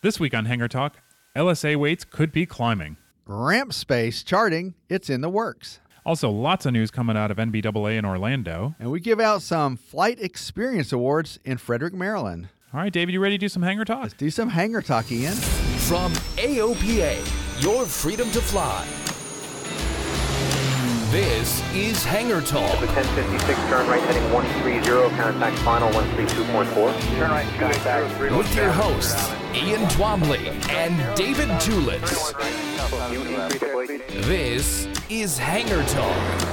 This week on Hangar Talk, LSA weights could be climbing. Ramp space charting, it's in the works. Also, lots of news coming out of NBAA in Orlando. And we give out some flight experience awards in Frederick, Maryland. All right, David, you ready to do some Hangar Talk? Let's do some Hangar Talk, Ian. From AOPA, your freedom to fly. This is Hangar Talk. 1056, turn right heading 130, contact final 132.4. Turn right, contact With your hosts, Ian Twombly and David Tulis. This is Hangar Talk.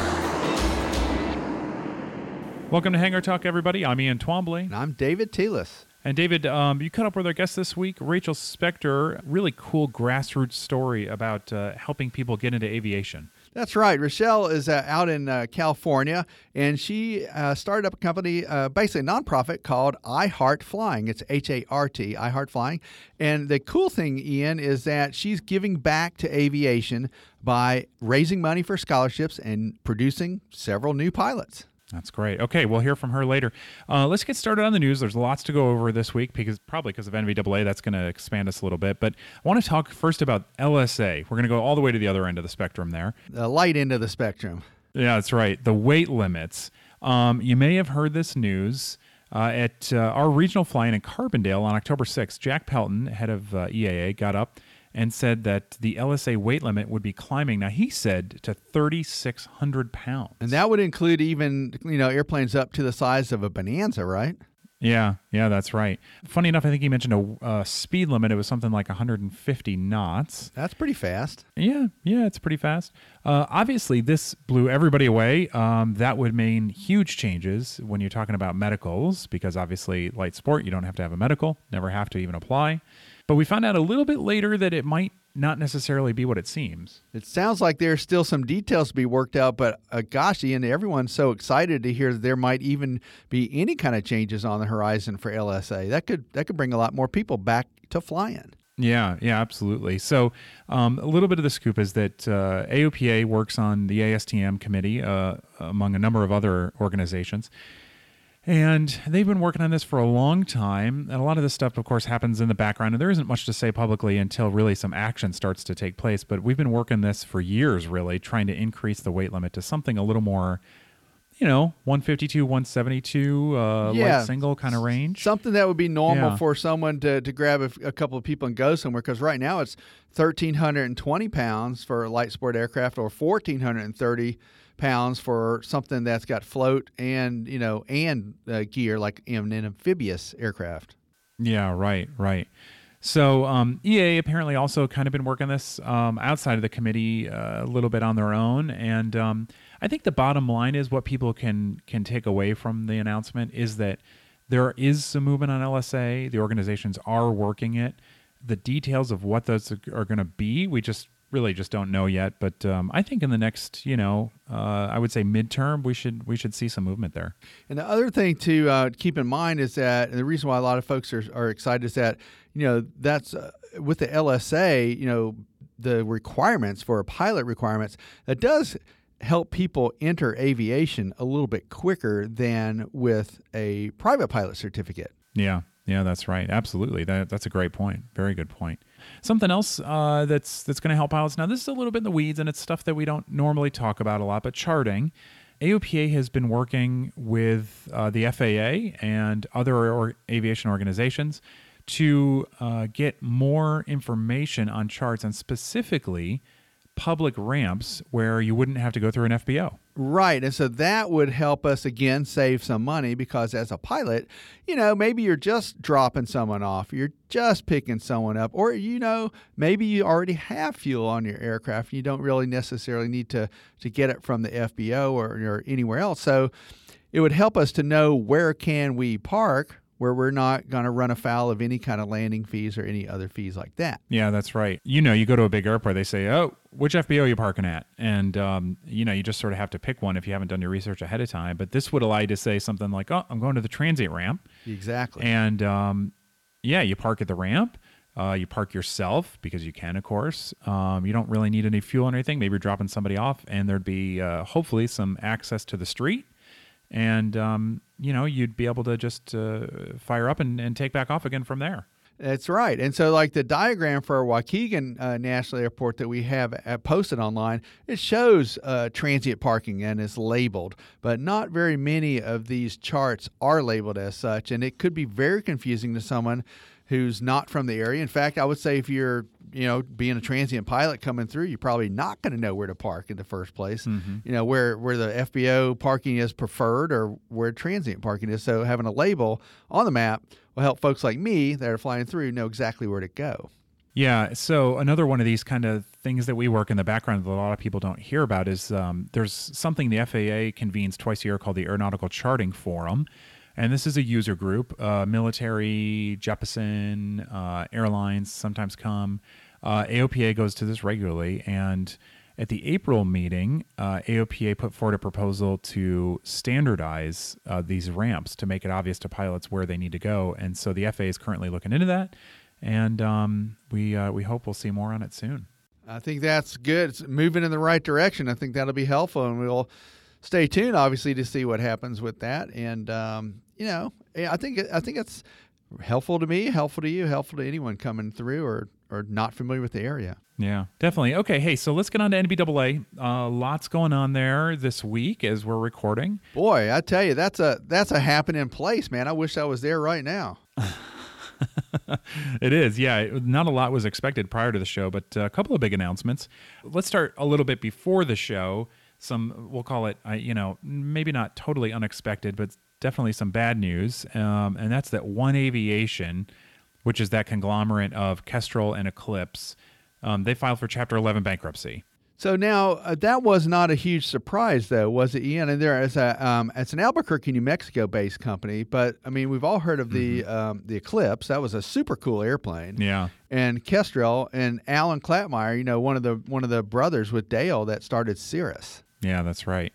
Welcome to Hangar Talk, everybody. I'm Ian Twombly. And I'm David Tulis. And David, um, you caught up with our guest this week, Rochelle Spector. Really cool grassroots story about uh, helping people get into aviation. That's right. Rochelle is uh, out in uh, California, and she uh, started up a company, uh, basically a nonprofit called I Heart Flying. It's H A R T, I Heart Flying. And the cool thing, Ian, is that she's giving back to aviation by raising money for scholarships and producing several new pilots. That's great. Okay, we'll hear from her later. Uh, let's get started on the news. There's lots to go over this week because probably because of NBAA, that's going to expand us a little bit. But I want to talk first about LSA. We're going to go all the way to the other end of the spectrum there. The light end of the spectrum. Yeah, that's right. The weight limits. Um, you may have heard this news. Uh, at uh, our regional flying in Carbondale on October 6th, Jack Pelton, head of uh, EAA, got up and said that the LSA weight limit would be climbing. Now he said to 3,600 pounds, and that would include even you know airplanes up to the size of a Bonanza, right? Yeah, yeah, that's right. Funny enough, I think he mentioned a, a, speed limit. It was something like 150 knots. That's pretty fast. Yeah, yeah, it's pretty fast. Uh, obviously, this blew everybody away. Um, that would mean huge changes when you're talking about medicals, because obviously, light sport, you don't have to have a medical, never have to even apply. But we found out a little bit later that it might not necessarily be what it seems. It sounds like there's still some details to be worked out, but uh, gosh, Ian, everyone's so excited to hear that there might even be any kind of changes on the horizon for LSA. That could that could bring a lot more people back to flying. Yeah, yeah, absolutely. So, um, a little bit of the scoop is that uh, AOPA works on the ASTM committee, uh, among a number of other organizations. And they've been working on this for a long time. And a lot of this stuff, of course, happens in the background. And there isn't much to say publicly until really some action starts to take place. But we've been working this for years, really, trying to increase the weight limit to something a little more, you know, 152, 172, uh, yeah. light single kind of range. Something that would be normal Yeah. for someone to, to grab a, a couple of people and go somewhere. Because right now it's 1,320 pounds for a light sport aircraft or 1,430 pounds for something that's got float and, you know, and uh, gear like an amphibious aircraft. Yeah, right, right. So um, EA apparently also kind of been working this um, outside of the committee uh, a little bit on their own, and um, I think the bottom line is what people can can take away from the announcement is that there is some movement on LSA. The organizations are working it. The details of what those are going to be, we just really just don't know yet. But um, I think in the next, you know, uh, I would say midterm, we should we should see some movement there. And the other thing to uh, keep in mind is that and the reason why a lot of folks are, are excited is that you know that's uh, with the LSA, you know, the requirements for pilot requirements that does help people enter aviation a little bit quicker than with a private pilot certificate. Yeah, yeah, that's right. Absolutely, that that's a great point. Very good point. Something else uh, that's that's going to help pilots. Now, this is a little bit in the weeds, and it's stuff that we don't normally talk about a lot. But charting, AOPA has been working with uh, the FAA and other or aviation organizations to uh, get more information on charts and specifically public ramps where you wouldn't have to go through an FBO. Right. And so that would help us again save some money because as a pilot, you know, maybe you're just dropping someone off, you're just picking someone up, or, you know, maybe you already have fuel on your aircraft. And you don't really necessarily need to, to get it from the FBO or, or anywhere else. So it would help us to know where can we park where we're not going to run afoul of any kind of landing fees or any other fees like that. Yeah, that's right. You know, you go to a big airport, they say, "Oh, which FBO are you parking at?" And um, you know, you just sort of have to pick one if you haven't done your research ahead of time. But this would allow you to say something like, "Oh, I'm going to the transient ramp." Exactly. And um, yeah, you park at the ramp. Uh, you park yourself because you can, of course. Um, you don't really need any fuel or anything. Maybe you're dropping somebody off, and there'd be uh, hopefully some access to the street and um, you know you'd be able to just uh, fire up and, and take back off again from there. That's right. And so, like the diagram for Waukegan uh, National Airport that we have uh, posted online, it shows uh, transient parking and is labeled, but not very many of these charts are labeled as such. And it could be very confusing to someone who's not from the area. In fact, I would say if you're, you know, being a transient pilot coming through, you're probably not going to know where to park in the first place. Mm-hmm. You know, where where the FBO parking is preferred or where transient parking is. So having a label on the map will help folks like me that are flying through know exactly where to go. Yeah. So another one of these kind of things that we work in the background that a lot of people don't hear about is um, there's something the FAA convenes twice a year called the Aeronautical Charting Forum. And this is a user group. Uh, military, Jeppesen, uh, airlines sometimes come. Uh, AOPA goes to this regularly. And at the April meeting, uh, AOPA put forward a proposal to standardize uh, these ramps to make it obvious to pilots where they need to go. And so the FAA is currently looking into that. And um, we, uh, we hope we'll see more on it soon. I think that's good. It's moving in the right direction. I think that'll be helpful. And we'll stay tuned, obviously, to see what happens with that. And um, you know, I think I think it's helpful to me, helpful to you, helpful to anyone coming through or or not familiar with the area. Yeah, definitely. Okay, hey, so let's get on to NBAA. Uh, lots going on there this week as we're recording. Boy, I tell you, that's a that's a happening place, man. I wish I was there right now. it is, yeah. Not a lot was expected prior to the show, but a couple of big announcements. Let's start a little bit before the show. Some, we'll call it, you know, maybe not totally unexpected, but definitely some bad news, um, and that's that One Aviation, which is that conglomerate of Kestrel and Eclipse, um, they filed for Chapter 11 bankruptcy. So now uh, that was not a huge surprise, though, was it, Ian? And there is a um, it's an Albuquerque, New Mexico-based company, but I mean we've all heard of the mm-hmm. um, the Eclipse. That was a super cool airplane. Yeah. And Kestrel and Alan Klapmeier, you know, one of the one of the brothers with Dale that started Cirrus. Yeah, that's right.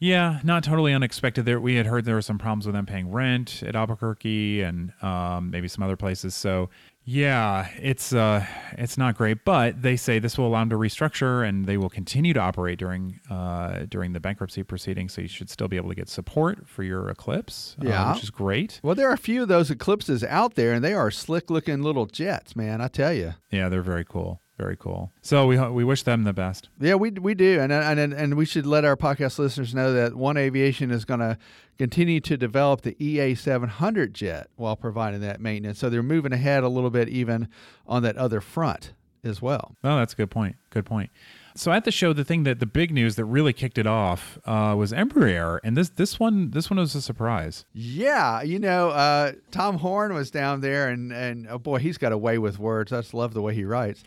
Yeah, not totally unexpected. There, we had heard there were some problems with them paying rent at Albuquerque and um, maybe some other places. So yeah, it's uh, it's not great. But they say this will allow them to restructure, and they will continue to operate during uh, during the bankruptcy proceedings. So you should still be able to get support for your Eclipse, uh, yeah, uh, which is great. Well, there are a few of those Eclipses out there, and they are slick looking little jets, man. I tell you. Yeah, they're very cool. Very cool. So we we wish them the best. Yeah, we we do, and and and we should let our podcast listeners know that One Aviation is going to continue to develop the EA 700 jet while providing that maintenance. So they're moving ahead a little bit, even on that other front as well. Oh, that's a good point. Good point. So at the show, the thing that the big news that really kicked it off uh, was Embraer, and this this one this one was a surprise. Yeah, you know, uh, Tom Horn was down there, and and oh boy, he's got a way with words. I just love the way he writes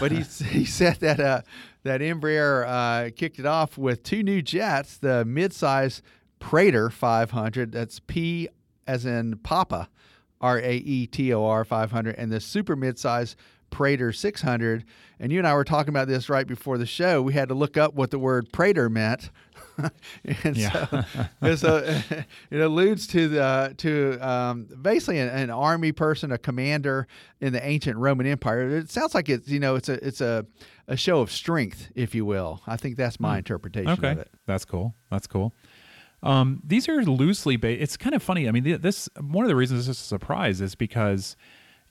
but he he said that uh, that Embraer uh, kicked it off with two new jets, the midsize Praetor 500, that's P as in Papa, R A E T O R 500, and the super midsize Praetor 600. And you and I were talking about this right before the show. We had to look up what the word Praetor meant. and Yeah. so, and so it alludes to the to um, basically an, an army person, a commander in the ancient Roman Empire. It sounds like it's you know it's a it's a, a show of strength, if you will. I think that's my interpretation Hmm. Okay, of it. that's cool. That's cool. Um, these are loosely based. It's kind of funny. I mean, this one of the reasons this is a surprise is because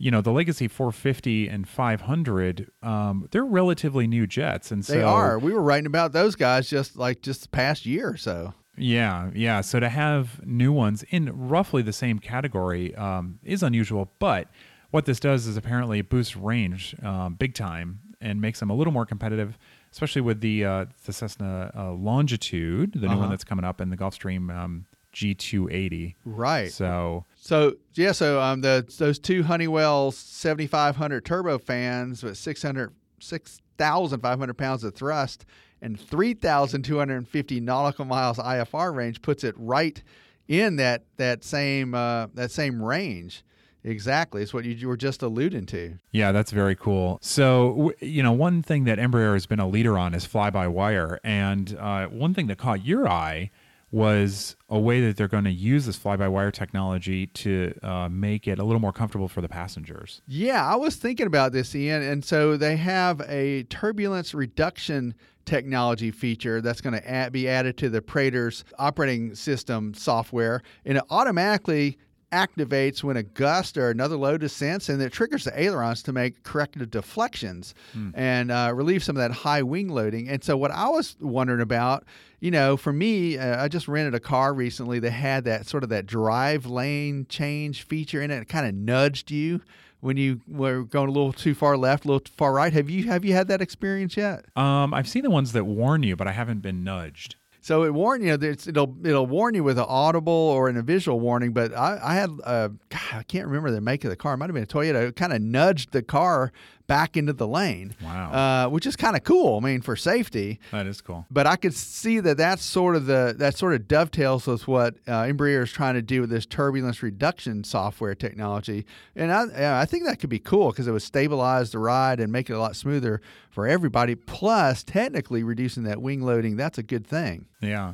you know the Legacy 450 and 500. Um, they're relatively new jets, and so They are. We were writing about those guys just like just the past year or so. Yeah, yeah. So to have new ones in roughly the same category um, is unusual, but what this does is apparently boosts range um, big time and makes them a little more competitive, especially with the uh, the Cessna uh, Longitude, the new one that's coming up, and the Gulfstream um, G280. Right. So So yeah, so um, the those two Honeywell 7500 turbofans with 600 6,500 pounds of thrust and 3,250 nautical miles IFR range puts it right in that that same uh, that same range. Exactly, it's what you, you were just alluding to. Yeah, that's very cool. So, you know, one thing that Embraer has been a leader on is fly by wire. And uh, one thing that caught your eye was a way that they're going to use this fly by wire technology to uh, make it a little more comfortable for the passengers. Yeah, I was thinking about this, Ian. And so they have a turbulence reduction technology feature that's going to add, be added to the Praetor's operating system software, and it automatically activates when a gust or another load descends, and it triggers the ailerons to make corrective deflections and uh, relieve some of that high wing loading. And so, what I was wondering about, you know, for me, uh, I just rented a car recently that had that sort of that drive lane change feature in it. It kind of nudged you when you were going a little too far left, a little too far right. Have you have you had that experience yet? Um, I've seen the ones that warn you, but I haven't been nudged. So it warn you it'll it'll warn you with an audible or in a visual warning. But I, I had uh, God, I can't remember the make of the car. It might have been a Toyota. It kind of nudged the car back into the lane. Wow. Uh, which is kind of cool. I mean for safety. That is cool. But I could see that that's sort of the that sort of dovetails with what uh, Embraer is trying to do with this turbulence reduction software technology, and I I think that could be cool because it would stabilize the ride and make it a lot smoother for everybody. Plus, technically reducing that wing loading, that's a good thing. Yeah.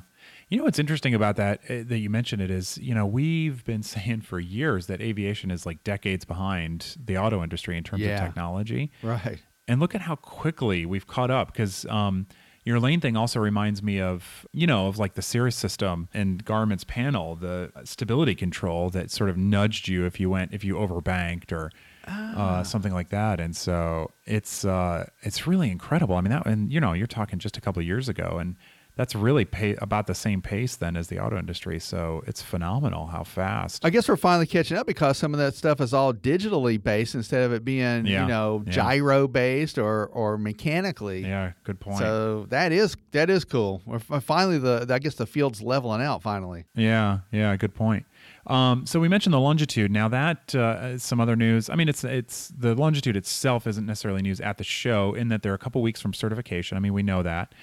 You know what's interesting about that uh, that you mentioned it is, you know, we've been saying for years that aviation is like decades behind the auto industry in terms Yeah. of technology. Right. and look at how quickly we've caught up because um, your lane thing also reminds me of you know of like the Cirrus system and Garmin's panel, the stability control that sort of nudged you if you went if you overbanked or uh, something like that. And so it's uh, it's really incredible. I mean that and you know you're talking just a couple of years ago and. That's really pay, about the same pace then as the auto industry. So it's phenomenal how fast. I guess we're finally catching up because some of that stuff is all digitally based instead of it being Yeah. you know Yeah. gyro based or or mechanically. yeah, good point. So that is that is cool. We're finally the I guess the field's leveling out finally. Yeah, yeah, good point. Um, so we mentioned the longitude. Now that uh, some other news. I mean, it's it's the longitude itself isn't necessarily news at the show in that they're a couple weeks from certification. I mean, we know that.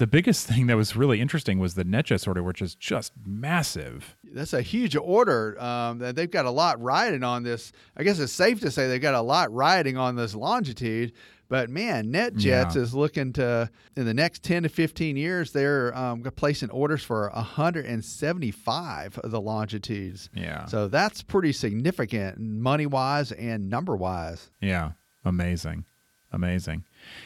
The biggest thing that was really interesting was the NetJets order, which is just massive. That's a huge order. Um, that they've got a lot riding on this. I guess it's safe to say they've got a lot riding on this longitude. But man, NetJets Yeah. is looking to in the next ten to fifteen years, they're um, placing orders for 175 of the longitudes. Yeah. So that's pretty significant, money wise and number wise. Yeah, amazing, amazing.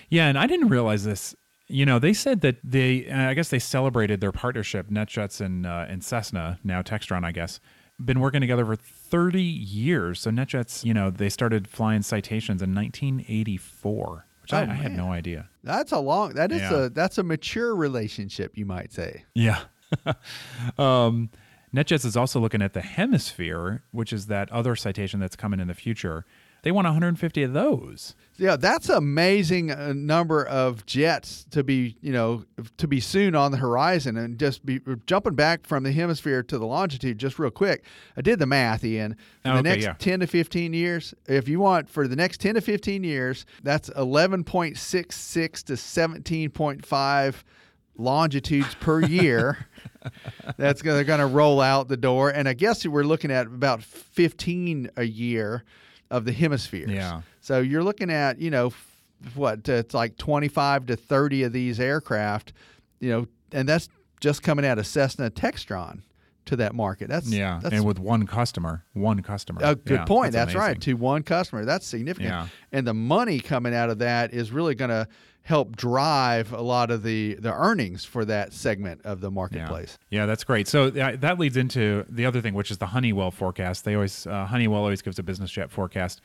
Yeah, and I didn't realize this. You know, they said that they, I guess they celebrated their partnership, NetJets and uh, and Cessna, now Textron, I guess, been working together for 30 years. So NetJets, you know, they started flying citations in 1984, which I, Oh, I had no idea. That's a long. That is Yeah. a that's a mature relationship, you might say. Yeah. um, NetJets is also looking at the Hemisphere, which is that other citation that's coming in the future. They want 150 of those. Yeah, that's an amazing uh, number of jets to be, you know, to be soon on the horizon. And just be jumping back from the hemisphere to the longitude, just real quick. I did the math, Ian. For the Okay, next yeah. 10 to 15 years, if you want for the next 10 to 15 years, that's 11.66 to 17.5 longitudes per year. that's gonna, they're going to roll out the door. And I guess we're looking at about 15 a year of the hemispheres. Yeah. So you're looking at, you know, f- what, it's like 25 to 30 of these aircraft, you know, and that's just coming out of Cessna Textron to that market. That's Yeah, That's and with one customer, one customer. a good Yeah, point. That's, right. To one customer. That's significant. Yeah. And the money coming out of that is really going to help drive a lot of the the earnings for that segment of the marketplace. Yeah, yeah that's great. So uh, that leads into the other thing, which is the Honeywell forecast. They always uh, Honeywell always gives a business jet forecast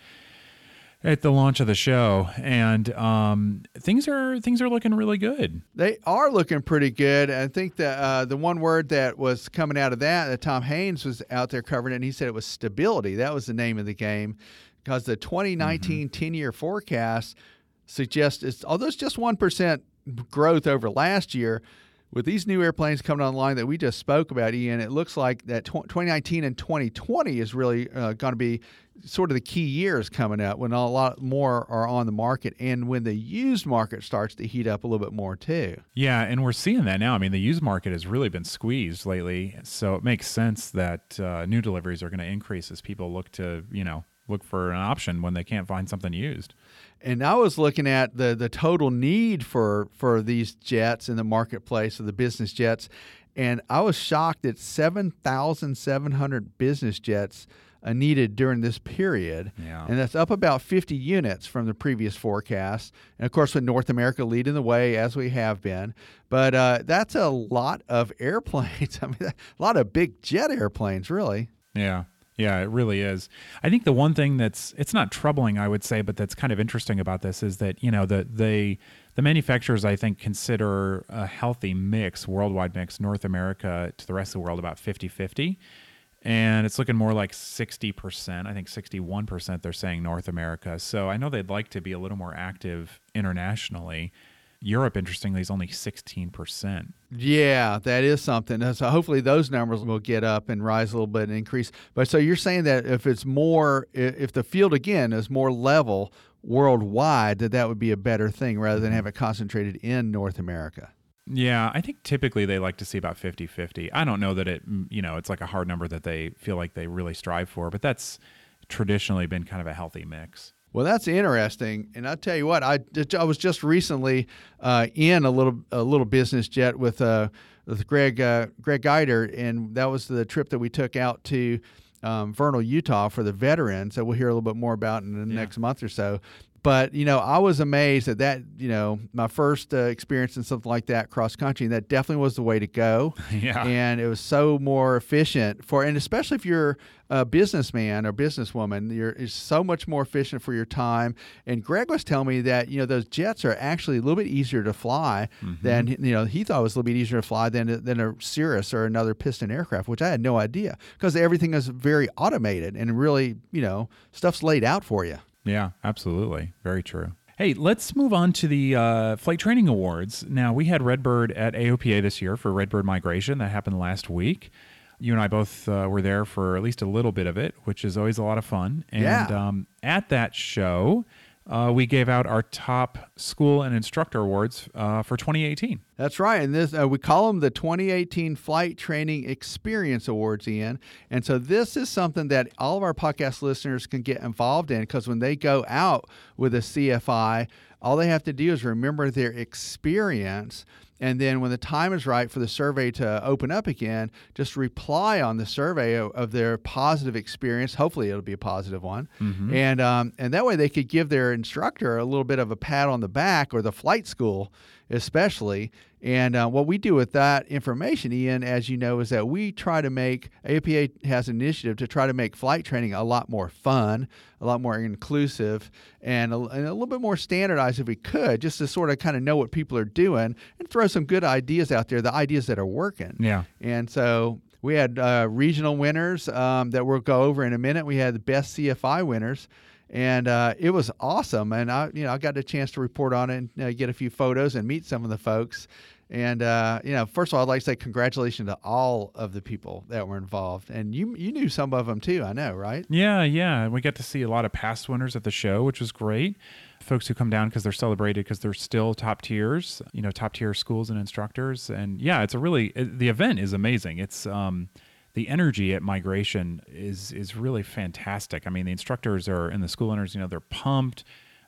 at the launch of the show, and um, things are things are looking really good. They are looking pretty good. I think that uh, the one word that was coming out of that, that Tom Haines was out there covering it, and he said it was stability. That was the name of the game because the 2019 10 year forecast suggests, it's, although it's just 1% growth over last year, with these new airplanes coming online that we just spoke about, Ian, it looks like that 2019 and 2020 is really uh, going to be sort of the key years coming up when a lot more are on the market and when the used market starts to heat up a little bit more too. Yeah, and we're seeing that now. I mean, the used market has really been squeezed lately, so it makes sense that uh, new deliveries are going to increase as people look to you know look for an option when they can't find something used. And I was looking at the the total need for for these jets in the marketplace of the business jets, and I was shocked that seven thousand seven hundred business jets uh, needed during this period. Yeah. And that's up about 50 units from the previous forecast. And of course, with North America leading the way as we have been. But uh, that's a lot of airplanes. I mean, a lot of big jet airplanes, really. Yeah. Yeah, it really is. I think the one thing that's it's not troubling, I would say, but that's kind of interesting about this is that, you know, the they the manufacturers I think consider a healthy mix, worldwide mix, North America to the rest of the world about 50-50. And it's looking more like 60%. I think 61% they're saying North America. So I know they'd like to be a little more active internationally. Europe, interestingly, is only 16%. Yeah, that is something. So hopefully those numbers will get up and rise a little bit and increase. But so you're saying that if it's more, if the field again is more level worldwide, that that would be a better thing rather than mm-hmm. have it concentrated in North America. Yeah, I think typically they like to see about 50 50. I don't know that it, you know, it's like a hard number that they feel like they really strive for, but that's traditionally been kind of a healthy mix. Well, that's interesting, and I tell you what, I, I was just recently uh, in a little a little business jet with uh, with Greg uh, Greg Geider, and that was the trip that we took out to um, Vernal, Utah, for the veterans. That we'll hear a little bit more about in the next month or so. But you know, I was amazed at that. You know, my first uh, experience in something like that cross country, and that definitely was the way to go. Yeah. and it was so more efficient for, and especially if you're a businessman or businesswoman, you're it's so much more efficient for your time. And Greg was telling me that you know those jets are actually a little bit easier to fly than you know he thought it was a little bit easier to fly than than a Cirrus or another piston aircraft, which I had no idea because everything is very automated and really you know stuff's laid out for you. Yeah, absolutely. Very true. Hey, let's move on to the uh, Flight Training Awards. Now, we had Redbird at AOPA this year for Redbird Migration. That happened last week. You and I both uh, were there for at least a little bit of it, which is always a lot of fun. And Yeah. um, at that show, uh, we gave out our top school and instructor awards uh, for 2018. That's right, and this uh, we call them the 2018 Flight Training Experience Awards, Ian. And so this is something that all of our podcast listeners can get involved in because when they go out with a CFI, all they have to do is remember their experience. And then when the time is right for the survey to open up again, just reply on the survey of, of their positive experience. Hopefully, it'll be a positive one, and um, and that way they could give their instructor a little bit of a pat on the back or the flight school especially. And uh, what we do with that information, Ian, as you know, is that we try to make AOPA has an initiative to try to make flight training a lot more fun, a lot more inclusive, and a, and a little bit more standardized if we could, just to sort of kind of know what people are doing and throw some good ideas out there, the ideas that are working. Yeah. And so we had uh, regional winners um, that we'll go over in a minute. We had the best CFI winners, and uh, it was awesome. And I, you know, I got a chance to report on it and uh, get a few photos and meet some of the folks. And uh, you know, first of all, I'd like to say congratulations to all of the people that were involved. And you, you knew some of them too. I know, right? Yeah, yeah. And we got to see a lot of past winners at the show, which was great. Folks who come down because they're celebrated because they're still top tiers, you know, top tier schools and instructors. And yeah, it's a really it, the event is amazing. It's um, the energy at migration is is really fantastic. I mean, the instructors are and the school owners, you know, they're pumped.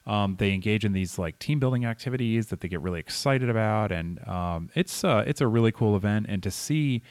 Um, they engage in these like team building activities that they get really excited about, and um, it's uh, it's a really cool event. And to see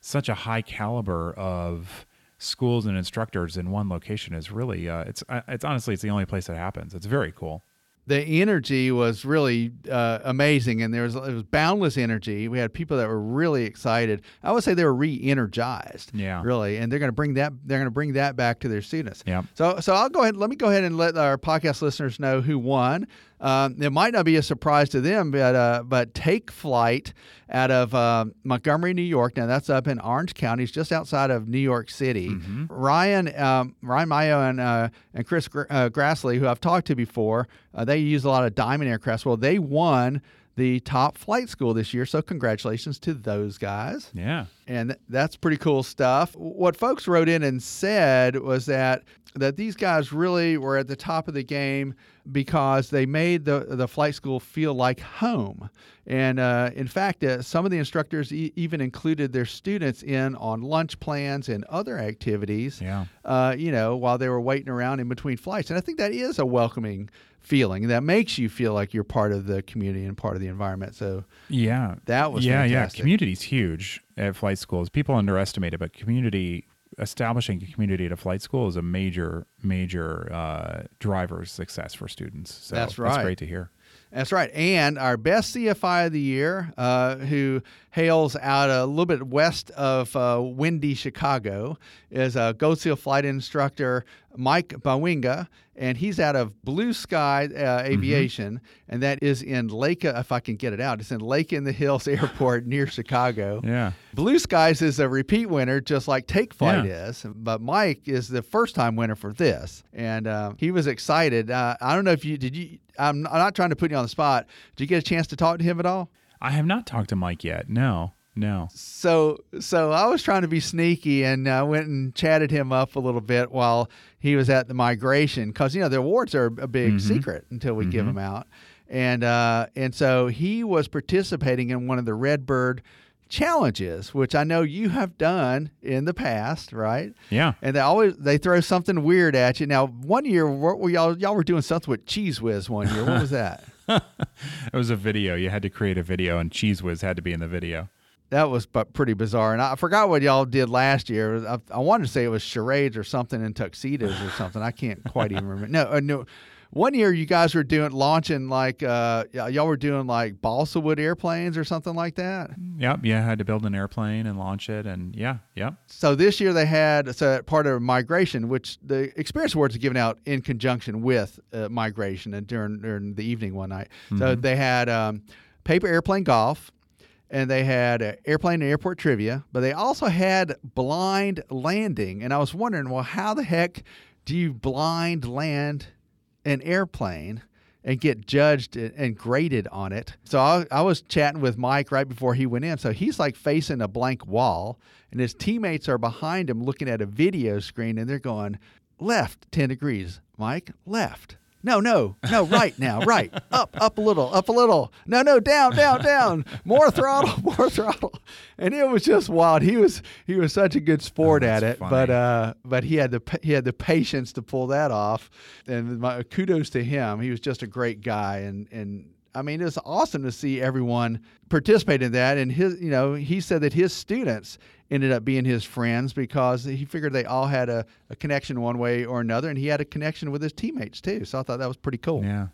such a high caliber of schools and instructors in one location is really uh, it's uh, it's honestly it's the only place that happens. It's very cool the energy was really uh, amazing, and there was it was boundless energy. We had people that were really excited. I would say they were re-energized. Yeah, really, and they're going to bring that they're going to bring that back to their students. Yeah. So so I'll go ahead. Let me go ahead and let our podcast listeners know who won. Um, it might not be a surprise to them, but uh, but Take Flight out of uh, Montgomery, New York. Now that's up in Orange County, it's just outside of New York City. Mm-hmm. Ryan um, Ryan Mayo and uh, and Chris Gr- uh, Grassley, who I've talked to before, uh, they use a lot of Diamond aircrafts. Well, they won the top flight school this year. So congratulations to those guys. Yeah. And that's pretty cool stuff. What folks wrote in and said was that that these guys really were at the top of the game because they made the the flight school feel like home. And uh, in fact, uh, some of the instructors e- even included their students in on lunch plans and other activities. Yeah. Uh, you know, while they were waiting around in between flights, and I think that is a welcoming feeling that makes you feel like you're part of the community and part of the environment. So yeah, that was yeah, fantastic. yeah. Community's huge at flight schools. People underestimate it, but community establishing a community at a flight school is a major, major uh, driver of success for students. So that's right. That's great to hear. That's right. And our best CFI of the year, uh, who hails out a little bit west of uh, windy Chicago, is a Gold Seal flight instructor, Mike Bawinga. And he's out of Blue Sky uh, Aviation, mm-hmm. and that is in Lake, if I can get it out, it's in Lake in the Hills Airport near Chicago. Yeah. Blue Skies is a repeat winner, just like Take Flight yeah. is. But Mike is the first time winner for this. And uh, he was excited. Uh, I don't know if you did you, I'm not trying to put you on the spot. Did you get a chance to talk to him at all? I have not talked to Mike yet. No. No. So so I was trying to be sneaky and uh, went and chatted him up a little bit while he was at the migration because you know the awards are a big mm-hmm. secret until we mm-hmm. give them out, and uh, and so he was participating in one of the Redbird challenges, which I know you have done in the past, right? Yeah. And they always they throw something weird at you. Now, one year y'all y'all were doing something with cheese Whiz one year. What was that? it was a video. You had to create a video, and Cheese Whiz had to be in the video that was but pretty bizarre. And I forgot what y'all did last year. I, I, wanted to say it was charades or something in tuxedos or something. I can't quite even remember. No, uh, no. One year you guys were doing launching like uh, y'all were doing like balsa wood airplanes or something like that. Yep, yeah, I had to build an airplane and launch it, and yeah, yep. So this year they had so part of migration, which the experience awards are given out in conjunction with uh, migration and during during the evening one night. Mm-hmm. So they had um, paper airplane golf and they had uh, airplane and airport trivia, but they also had blind landing. And I was wondering, well, how the heck do you blind land an airplane and get judged and graded on it? So I, I was chatting with Mike right before he went in. So he's like facing a blank wall, and his teammates are behind him looking at a video screen, and they're going, left 10 degrees, Mike, left no, no, no, right now, right. Up, up a little, up a little. No, no, down, down, down. More throttle, more throttle. And it was just wild. He was he was such a good sport oh, at it, funny. but uh, but he had the he had the patience to pull that off. And my kudos to him. He was just a great guy, and and I mean, it's awesome to see everyone participate in that. And his, you know, he said that his students ended up being his friends because he figured they all had a, a connection one way or another, and he had a connection with his teammates too. So I thought that was pretty cool. Yeah,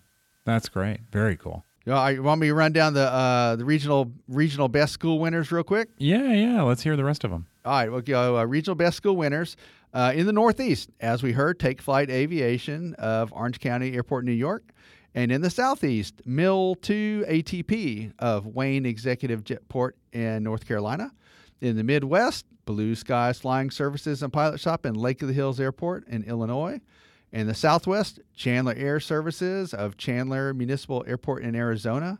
that's great. Very cool. You, know, you want me to run down the uh, the regional regional best school winners real quick? Yeah, yeah. Let's hear the rest of them. All right, we'll go uh, regional best school winners. Uh, in the Northeast, as we heard, Take Flight Aviation of Orange County Airport, New York. And in the Southeast, Mill 2 ATP of Wayne Executive Jetport in North Carolina. In the Midwest, Blue Skies Flying Services and Pilot Shop in Lake of the Hills Airport in Illinois. In the Southwest, Chandler Air Services of Chandler Municipal Airport in Arizona.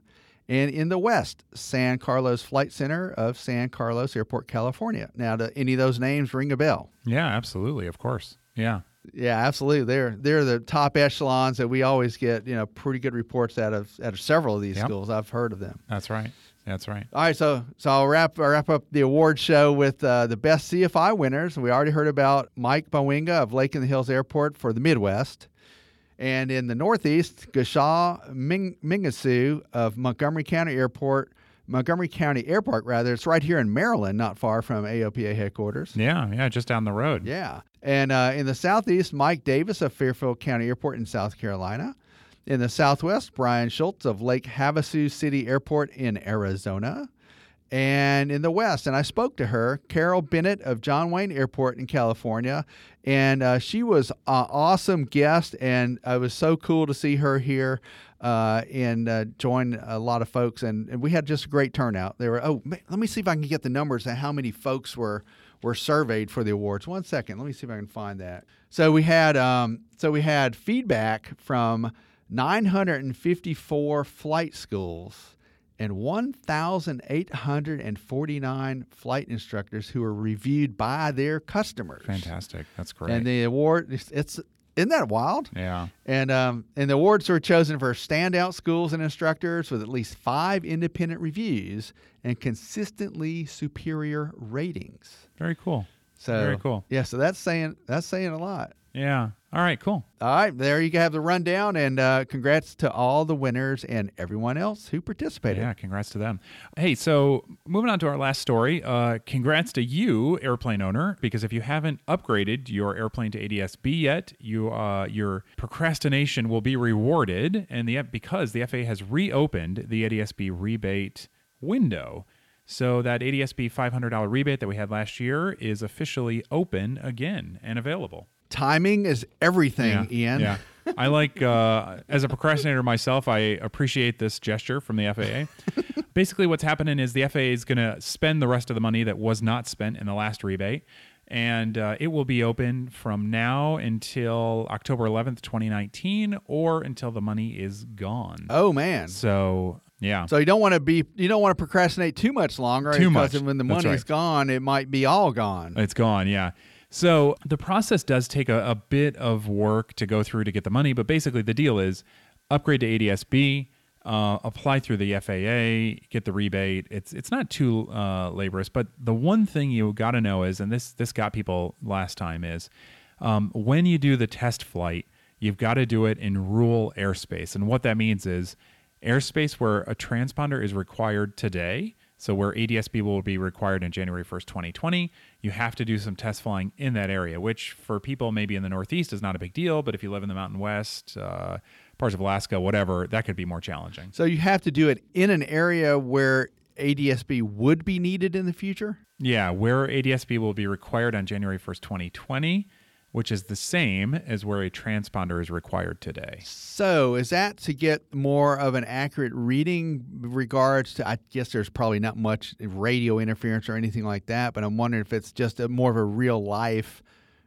And in the West, San Carlos Flight Center of San Carlos Airport, California. Now, do any of those names ring a bell? Yeah, absolutely. Of course. Yeah. Yeah, absolutely. They're they're the top echelons that we always get, you know, pretty good reports out of out of several of these yep. schools. I've heard of them. That's right. That's right. All right, so so I'll wrap I'll wrap up the award show with uh, the best CFI winners. We already heard about Mike Bawinga of Lake in the Hills Airport for the Midwest, And in the Northeast, Gashaw Ming- Mingasu of Montgomery County Airport, Montgomery County Airport, rather. It's right here in Maryland, not far from AOPA headquarters. Yeah, yeah, just down the road. Yeah. And uh, in the Southeast, Mike Davis of Fairfield County Airport in South Carolina. In the Southwest, Brian Schultz of Lake Havasu City Airport in Arizona. And in the West, and I spoke to her, Carol Bennett of John Wayne Airport in California. And uh, she was an awesome guest, and it was so cool to see her here uh, and uh, join a lot of folks. And, and we had just a great turnout. There were, oh, man, let me see if I can get the numbers of how many folks were were surveyed for the awards. One second, let me see if I can find that. So we had um, so we had feedback from 954 flight schools and 1,849 flight instructors who were reviewed by their customers. Fantastic. That's great. And the award, it's, it's isn't that wild? yeah. And um, and the awards were chosen for standout schools and instructors with at least five independent reviews and consistently superior ratings. Very cool. So Very cool. Yeah, so that's saying that's saying a lot. Yeah. All right, cool. All right, there you have the rundown, and uh, congrats to all the winners and everyone else who participated. Yeah, congrats to them. Hey, so moving on to our last story. Uh, congrats to you, airplane owner, because if you haven't upgraded your airplane to ADSB yet, you uh, your procrastination will be rewarded, and the because the FAA has reopened the ADSB rebate window. So that ADSB $500 rebate that we had last year is officially open again and available. Timing is everything, Ian. Yeah. I like, uh, as a procrastinator myself, I appreciate this gesture from the FAA. Basically, what's happening is the FAA is going to spend the rest of the money that was not spent in the last rebate. And uh, it will be open from now until October 11th, 2019, or until the money is gone. Oh man. So, yeah. So you don't want to be you don't want to procrastinate too much longer. Too because much. when the money's right. gone, it might be all gone. It's gone, yeah. So the process does take a, a bit of work to go through to get the money, but basically the deal is upgrade to ADSB, uh, apply through the FAA, get the rebate. It's it's not too uh, laborious, but the one thing you got to know is, and this this got people last time is, um, when you do the test flight, you've got to do it in rule airspace, and what that means is airspace where a transponder is required today. So where ADSB will be required in January 1st, 2020, you have to do some test flying in that area, which for people maybe in the Northeast is not a big deal, but if you live in the Mountain West, uh, parts of Alaska, whatever, that could be more challenging. So you have to do it in an area where ADSB would be needed in the future. Yeah, where ADSB will be required on January 1st, 2020, which is the same as where a transponder is required today. So is that to get more of an accurate reading regards to? I guess there's probably not much radio interference or anything like that, but I'm wondering if it's just a more of a real life,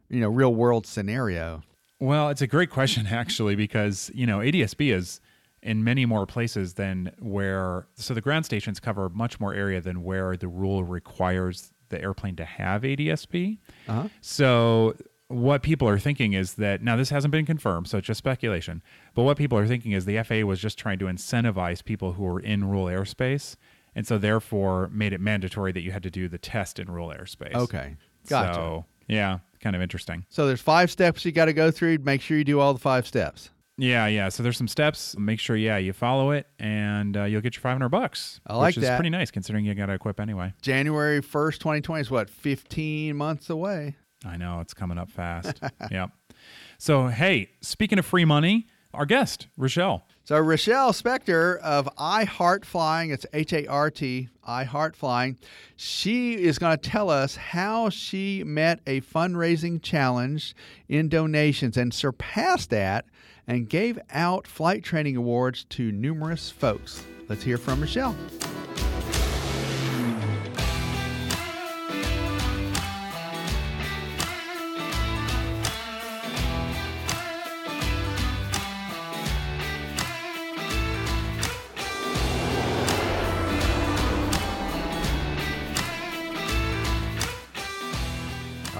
you know, real world scenario. Well, it's a great question actually because you know ADSB is in many more places than where so the ground stations cover much more area than where the rule requires the airplane to have ADSB. Uh-huh. So what people are thinking is that now this hasn't been confirmed, so it's just speculation. But what people are thinking is the FAA was just trying to incentivize people who were in rule airspace, and so therefore made it mandatory that you had to do the test in rule airspace. Okay, gotcha. So yeah, kind of interesting. So there's five steps you got to go through. Make sure you do all the five steps. Yeah, yeah. So there's some steps. Make sure, yeah, you follow it, and uh, you'll get your 500 bucks. I like which is pretty nice considering you got to equip anyway. January 1st, 2020 is what, 15 months away? I know it's coming up fast. yep. So hey, speaking of free money, our guest Rochelle. So Rochelle Spector of I Heart Flying, it's H A R T, I Heart Flying. She is going to tell us how she met a fundraising challenge in donations and surpassed that and gave out flight training awards to numerous folks. Let's hear from Rochelle.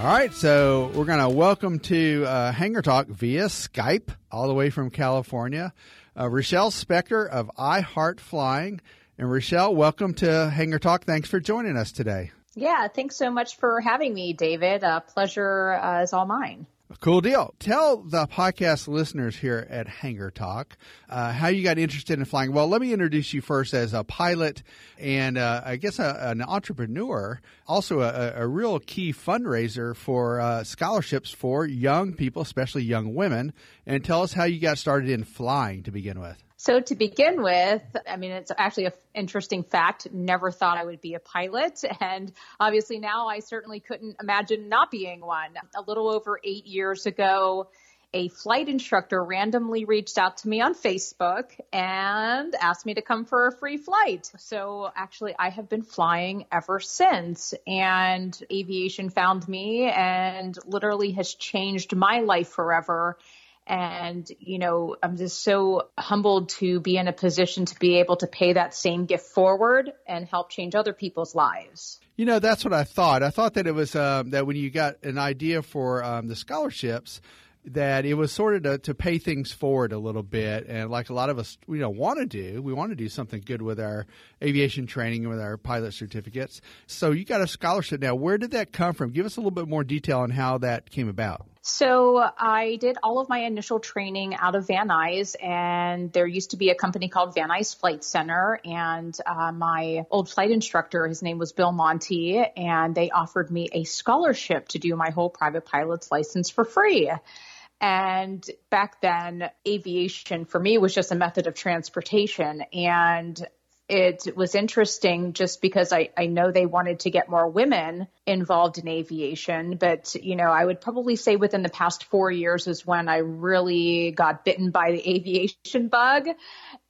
All right, so we're going to welcome to uh, Hangar Talk via Skype, all the way from California, uh, Rochelle Spector of I Heart Flying. And Rochelle, welcome to Hangar Talk. Thanks for joining us today. Yeah, thanks so much for having me, David. Uh, pleasure uh, is all mine. Cool deal. Tell the podcast listeners here at Hangar Talk uh, how you got interested in flying. Well, let me introduce you first as a pilot and uh, I guess a, an entrepreneur, also a, a, real key fundraiser for uh, scholarships for young people, especially young women. And tell us how you got started in flying to begin with. So to begin with, I mean, it's actually an interesting fact. Never thought I would be a pilot. And obviously now I certainly couldn't imagine not being one. A little over eight years ago, a flight instructor randomly reached out to me on Facebook and asked me to come for a free flight. So actually, I have been flying ever since, and aviation found me and literally has changed my life forever. And, you know, I'm just so humbled to be in a position to be able to pay that same gift forward and help change other people's lives. You know, that's what I thought. I thought that it was um, that when you got an idea for um, the scholarships, that it was sort of to, to, pay things forward a little bit. And like a lot of us, you know, want to do, we want to do something good with our aviation training and with our pilot certificates. So you got a scholarship now. Where did that come from? Give us a little bit more detail on how that came about. So I did all of my initial training out of Van Nuys, and there used to be a company called Van Nuys Flight Center, and uh, my old flight instructor, his name was Bill Monty, and they offered me a scholarship to do my whole private pilot's license for free. And back then, aviation for me was just a method of transportation. And it was interesting just because I, I know they wanted to get more women involved in aviation. But, you know, I would probably say within the past four years is when I really got bitten by the aviation bug.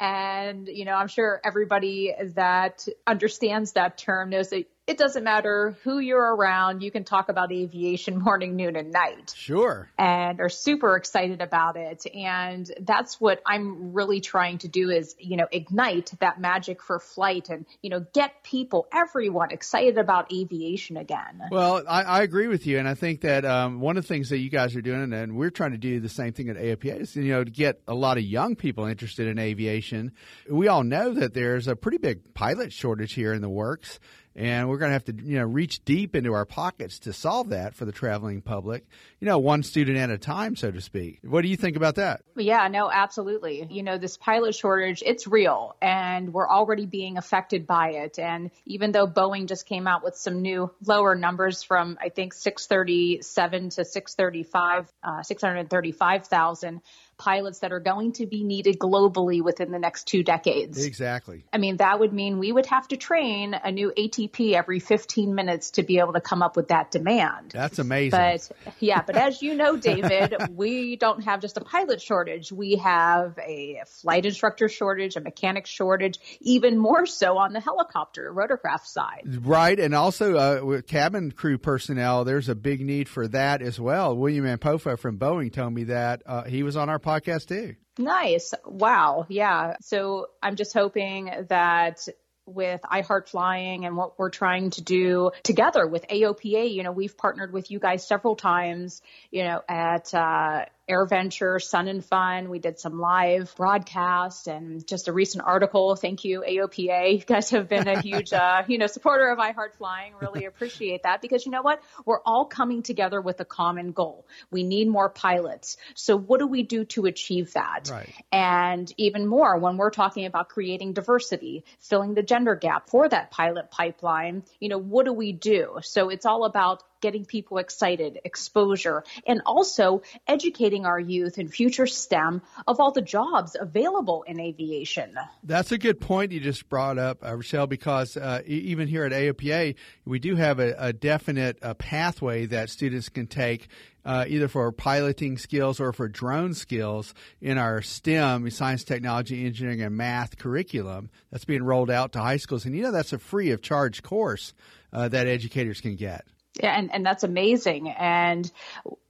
And, you know, I'm sure everybody that understands that term knows that it doesn't matter who you're around. You can talk about aviation morning, noon, and night. Sure. And are super excited about it. And that's what I'm really trying to do is, you know, ignite that magic for flight and, you know, get people, everyone excited about aviation again. Well, I, I agree with you. And I think that um, one of the things that you guys are doing, and we're trying to do the same thing at AOPA, is, you know, to get a lot of young people interested in aviation. We all know that there's a pretty big pilot shortage here in the works and we're going to have to you know reach deep into our pockets to solve that for the traveling public you know one student at a time so to speak. What do you think about that? Yeah no absolutely. You know this pilot shortage it's real and we're already being affected by it. And even though boeing just came out with some new lower numbers from i think 637 to 635 uh, 635000 pilots that are going to be needed globally within the next two decades. Exactly. I mean, that would mean we would have to train a new ATP every 15 minutes to be able to come up with that demand. That's amazing. But yeah, but as you know, David, we don't have just a pilot shortage. We have a flight instructor shortage, a mechanic shortage, even more so on the helicopter rotorcraft side. Right. And also uh, with cabin crew personnel, there's a big need for that as well. William Ampofo from Boeing told me that uh, he was on our podcast too. Nice. Wow. Yeah. So I'm just hoping that with iHeart Flying and what we're trying to do together with AOPA, you know, we've partnered with you guys several times, you know, at uh, AirVenture, Sun and Fun. We did some live broadcast and just a recent article. Thank you, AOPA. You guys have been a huge, uh, you know, supporter of iHeart Flying. Really appreciate that because you know what? We're all coming together with a common goal. We need more pilots. So what do we do to achieve that? Right. And even more when we're talking about creating diversity, filling the gender gap for that pilot pipeline, you know, what do we do? So it's all about getting people excited, exposure, and also educating our youth and future STEM of all the jobs available in aviation. That's a good point you just brought up, uh, Rochelle, because uh, even here at AOPA, we do have a, a definite uh, pathway that students can take uh, either for piloting skills or for drone skills in our STEM, science, technology, engineering, and math curriculum that's being rolled out to high schools. And you know, that's a free of charge course uh, that educators can get. Yeah, and, and that's amazing. And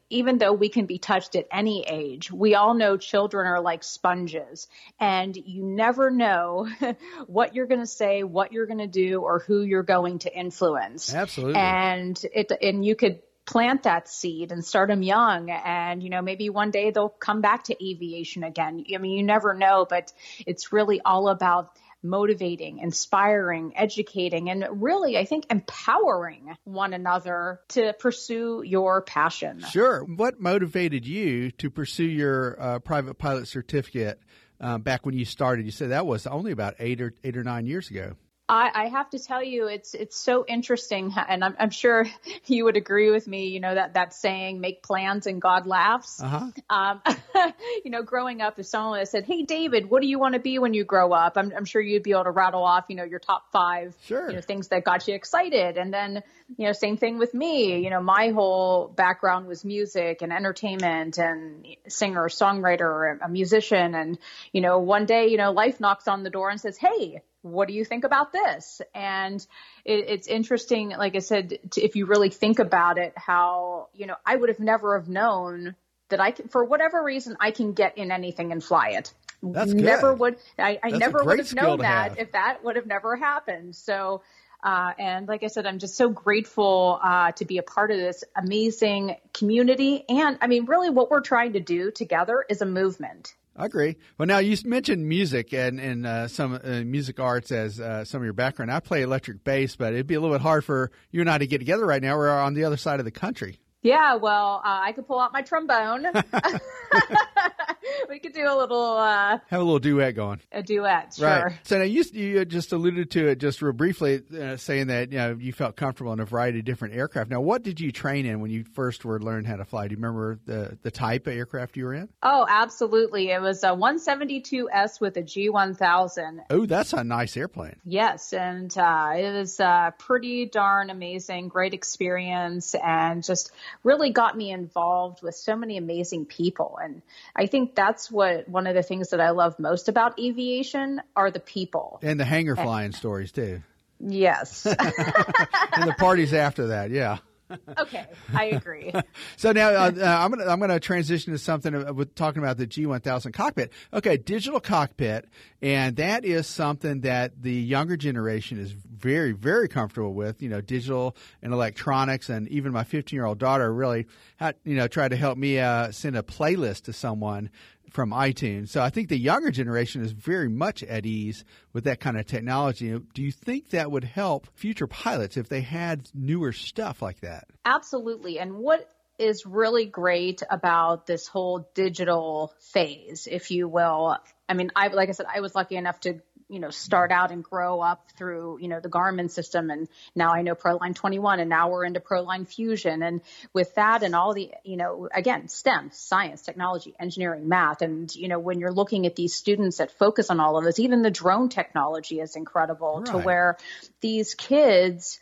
even though we can be touched at any age, we all know children are like sponges and you never know what you're going to say, what you're going to do, or who you're going to influence. Absolutely. And it, and you could plant that seed and start them young and you know maybe one day they'll come back to aviation again i mean you never know but it's really all about motivating, inspiring, educating, and really, I think, empowering one another to pursue your passion. Sure. What motivated you to pursue your uh, private pilot certificate um, back when you started? You said that was only about eight or eight or nine years ago. I, I have to tell you, it's it's so interesting, and I'm, I'm sure you would agree with me. You know that that saying, "Make plans and God laughs." Uh-huh. Um, you know, growing up, if someone said, "Hey, David, what do you want to be when you grow up?" I'm, I'm sure you'd be able to rattle off, you know, your top five, sure. you know, things that got you excited. And then, you know, same thing with me. You know, my whole background was music and entertainment, and singer, songwriter, a musician. And you know, one day, you know, life knocks on the door and says, "Hey." what do you think about this? And it, it's interesting, like I said, to, if you really think about it, how, you know, I would have never have known that I can, for whatever reason, I can get in anything and fly it. That's never would, I, I never would have known that have. if that would have never happened. So, uh, and like I said, I'm just so grateful uh, to be a part of this amazing community. And I mean, really, what we're trying to do together is a movement. I agree. Well, now you mentioned music and and uh, some uh, music arts as uh, some of your background. I play electric bass, but it'd be a little bit hard for you and I to get together right now. We're on the other side of the country. Yeah, well, uh, I could pull out my trombone. we could do a little uh, have a little duet going. A duet, sure. Right. So now you you just alluded to it just real briefly, uh, saying that you know you felt comfortable in a variety of different aircraft. Now, what did you train in when you first were learning how to fly? Do you remember the the type of aircraft you were in? Oh, absolutely. It was a 172S with a G1000. Oh, that's a nice airplane. Yes, and uh, it was uh, pretty darn amazing, great experience, and just really got me involved with so many amazing people. And I think that's what one of the things that I love most about aviation are the people and the hangar flying and, stories too. Yes, and the parties after that. Yeah. Okay, I agree. so now uh, uh, I'm gonna I'm gonna transition to something with talking about the G1000 cockpit. Okay, digital cockpit, and that is something that the younger generation is very very comfortable with. You know, digital and electronics, and even my 15 year old daughter really had you know tried to help me uh, send a playlist to someone from iTunes. So I think the younger generation is very much at ease with that kind of technology. Do you think that would help future pilots if they had newer stuff like that? Absolutely. And what is really great about this whole digital phase, if you will. I mean, I like I said, I was lucky enough to you know start out and grow up through you know the Garmin system. And now I know Proline 21 and now we're into Proline Fusion. And with that and all the you know again STEM science technology engineering math. And you know when you're looking at these students that focus on all of this even the drone technology is incredible right. to where these kids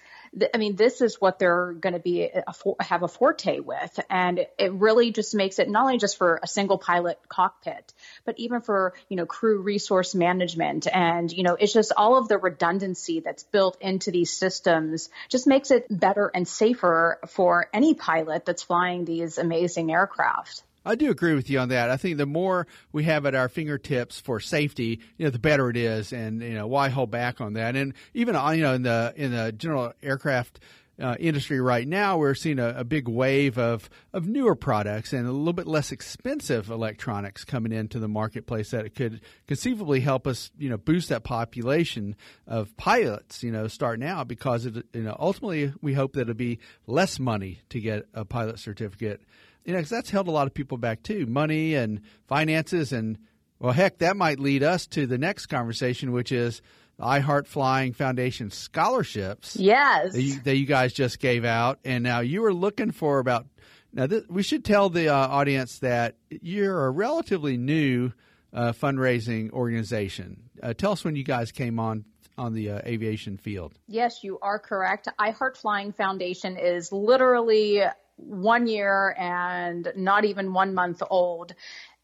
I mean, this is what they're going to be a, have a forte with, and it really just makes it not only just for a single pilot cockpit, but even for you know crew resource management, and you know it's just all of the redundancy that's built into these systems just makes it better and safer for any pilot that's flying these amazing aircraft. I do agree with you on that. I think the more we have at our fingertips for safety, you know, the better it is, and you know, why hold back on that? And even uh, you know, in the in the general aircraft. Uh, industry right now, we're seeing a, a, big wave of, of newer products and a little bit less expensive electronics coming into the marketplace that it could conceivably help us, you know, boost that population of pilots, you know, starting out because it, you know, ultimately we hope that it'll be less money to get a pilot certificate you know, because that's held a lot of people back too money and finances. And, well, heck, that might lead us to the next conversation, which is I Heart Flying Foundation scholarships. Yes. That you, that you, guys just gave out. And now you were looking for about, now we should tell the uh, audience that you're a relatively new uh, fundraising organization. Uh, tell us when you guys came on on the uh, aviation field. Yes, you are correct. I Heart Flying Foundation is literally one year and not even one month old.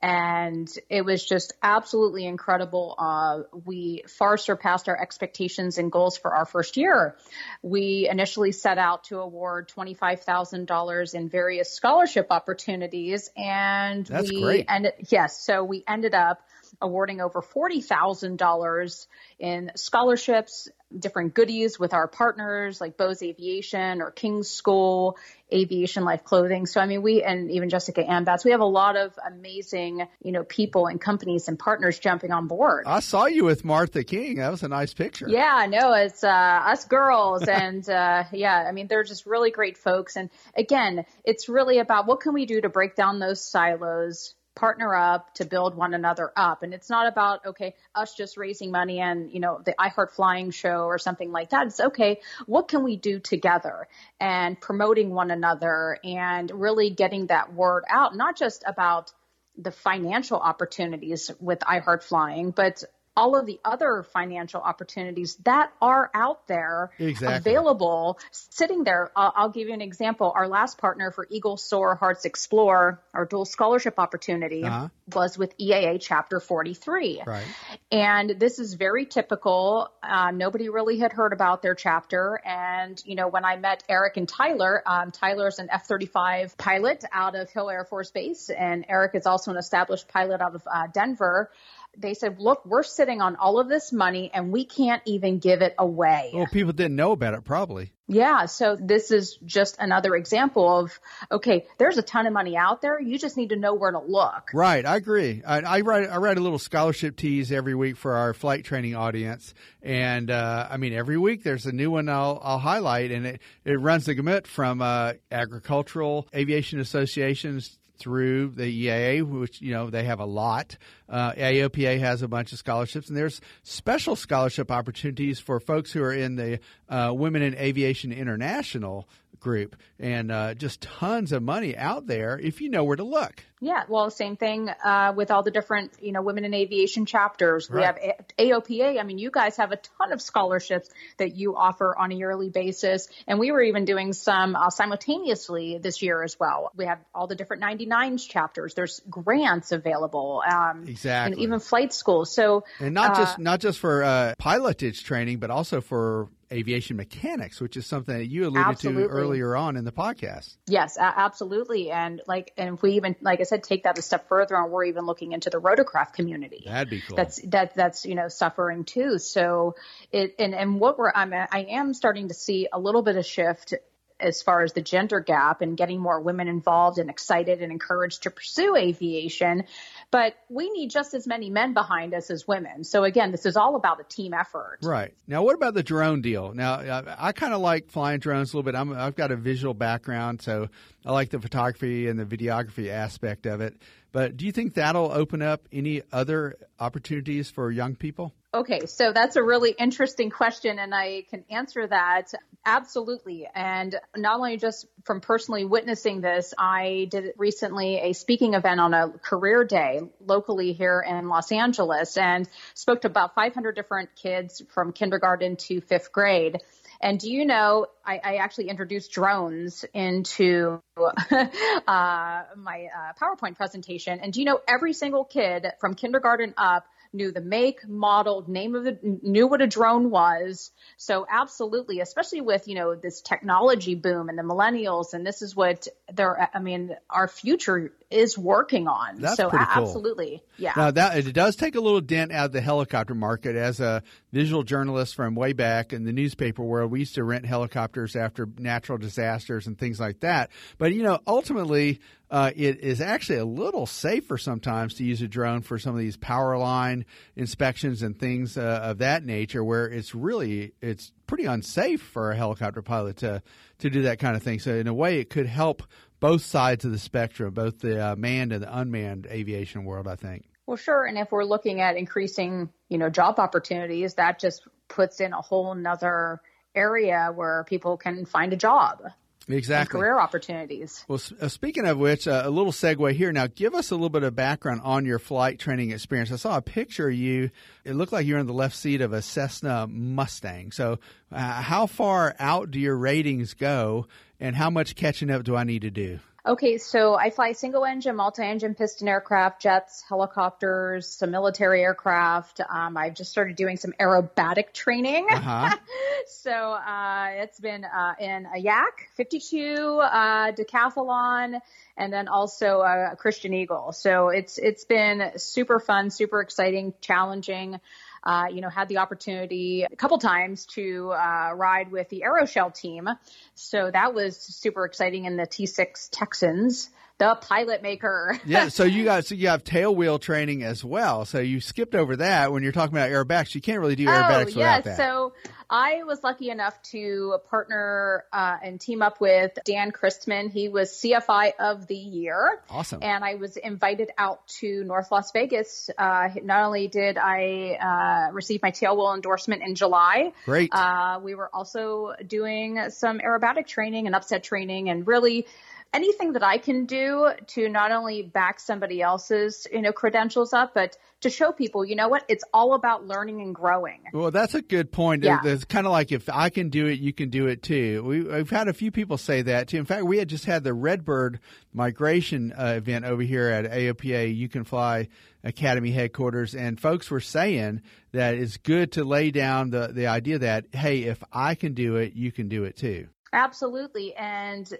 And it was just absolutely incredible. Uh, we far surpassed our expectations and goals for our first year. We initially set out to award $25,000 in various scholarship opportunities. And That's we great. ended, yes, so we ended up awarding over $40,000 in scholarships, different goodies with our partners like Bose Aviation or King Schools, Aviation Life Clothing. So I mean, we and even Jessica Ambats, we have a lot of amazing, you know, people and companies and partners jumping on board. I saw you with Martha King. That was a nice picture. Yeah, no, it's uh, us girls, and uh, yeah, I mean, they're just really great folks. And again, it's really about what can we do to break down those silos partner up to build one another up. And it's not about, okay, us just raising money and, you know, the I Heart Flying show or something like that. It's okay, what can we do together and promoting one another and really getting that word out, not just about the financial opportunities with I Heart Flying, but all of the other financial opportunities that are out there exactly. available sitting there. I'll, I'll, give you an example. Our last partner for Eagle Soar Hearts Explore, our dual scholarship opportunity, uh-huh. was with EAA Chapter 43. Right. And this is very typical. Uh, nobody really had heard about their chapter. And, you know, when I met Eric and Tyler, um, Tyler's an F 35 pilot out of Hill Air Force Base, and Eric is also an established pilot out of uh, Denver they said, look, we're sitting on all of this money and we can't even give it away. Well, people didn't know about it probably. Yeah. So this is just another example of, okay, there's a ton of money out there. You just need to know where to look. Right. I agree. I, I write, I write a little scholarship tease every week for our flight training audience. And, uh, I mean, every week there's a new one I'll, I'll highlight and it, it runs the gamut from, uh, agricultural aviation associations through the EAA, which you know they have a lot. Uh, AOPA has a bunch of scholarships, and there's special scholarship opportunities for folks who are in the uh, Women in Aviation International group, and uh, just tons of money out there if you know where to look. Yeah, well, same thing uh, with all the different, you know, women in aviation chapters. We have AOPA. I mean, you guys have a ton of scholarships that you offer on a yearly basis, and we were even doing some uh, simultaneously this year as well. We have all the different 99s chapters. There's grants available, um, exactly, and even flight schools. So, and not just uh, not just for uh, pilotage training, but also for aviation mechanics, which is something that you alluded absolutely. to earlier on in the podcast. Yes, absolutely. And like, and if we even, like I said, take that a step further and we're even looking into the rotorcraft community. That'd be cool. That's, that, that's, you know, suffering too. So it, and, and what we're, I'm, I am starting to see a little bit of shift as far as the gender gap and getting more women involved and excited and encouraged to pursue aviation. But we need just as many men behind us as women. So again, this is all about a team effort. Right. Now, what about the drone deal? Now, I, I kind of like flying drones a little bit. I'm, I've got a visual background, so I like the photography and the videography aspect of it. But do you think that'll open up any other opportunities for young people? Okay, so that's a really interesting question, and I can answer that absolutely. And not only just from personally witnessing this, I did recently a speaking event on a career day locally here in Los Angeles and spoke to about 500 different kids from kindergarten to fifth grade. And do you know, I, I actually introduced drones into uh, my uh, PowerPoint presentation. And do you know, every single kid from kindergarten up knew the make, model, name of the, knew what a drone was. So absolutely, especially with, you know, this technology boom and the millennials, and this is what they're, I mean, our future is working on. That's so pretty cool. absolutely. Yeah. Now that it does take a little dent out of the helicopter market as a visual journalist from way back in the newspaper world. We used to rent helicopters after natural disasters and things like that. But you know, ultimately, uh, it is actually a little safer sometimes to use a drone for some of these power line inspections and things uh, of that nature, where it's really it's pretty unsafe for a helicopter pilot to to do that kind of thing. So in a way, it could help both sides of the spectrum, both the uh, manned and the unmanned aviation world. I think. Well, sure. And if we're looking at increasing, you know, job opportunities, that just puts in a whole nother area where people can find a job exactly career opportunities. Well, uh, speaking of which, uh, a little segue here. Now, give us a little bit of background on your flight training experience. I saw a picture of you. It looked like you're in the left seat of a Cessna Mustang. So, uh, how far out do your ratings go, and how much catching up do I need to do? Okay, so I fly single engine, multi engine piston aircraft, jets, helicopters, some military aircraft. Um, I've just started doing some aerobatic training. Uh-huh. so uh, it's been uh, in a yak, 52, uh, decathlon, and then also a Christen Eagle. So it's it's been super fun, super exciting, challenging uh, you know, had the opportunity a couple times to uh, ride with the Aeroshell team. So that was super exciting in the T6 Texans the pilot maker. yeah, so you got so you have tail wheel training as well. So you skipped over that when you're talking about aerobatics. You can't really do aerobatics oh, without yes. that. So I was lucky enough to partner uh, and team up with Dan Christman. He was CFI of the year. Awesome. And I was invited out to North Las Vegas. Uh, not only did I uh, receive my tail wheel endorsement in July, great. Uh, we were also doing some aerobatic training and upset training and really anything that I can do to not only back somebody else's, you know, credentials up, but to show people, you know what, it's all about learning and growing. Well, that's a good point. Yeah. It's kind of like if I can do it, you can do it too. We, have had a few people say that too. In fact, we had just had the Redbird migration uh, event over here at AOPA. You can fly Academy headquarters, and folks were saying that it's good to lay down the the idea that hey, if I can do it, you can do it too. Absolutely. And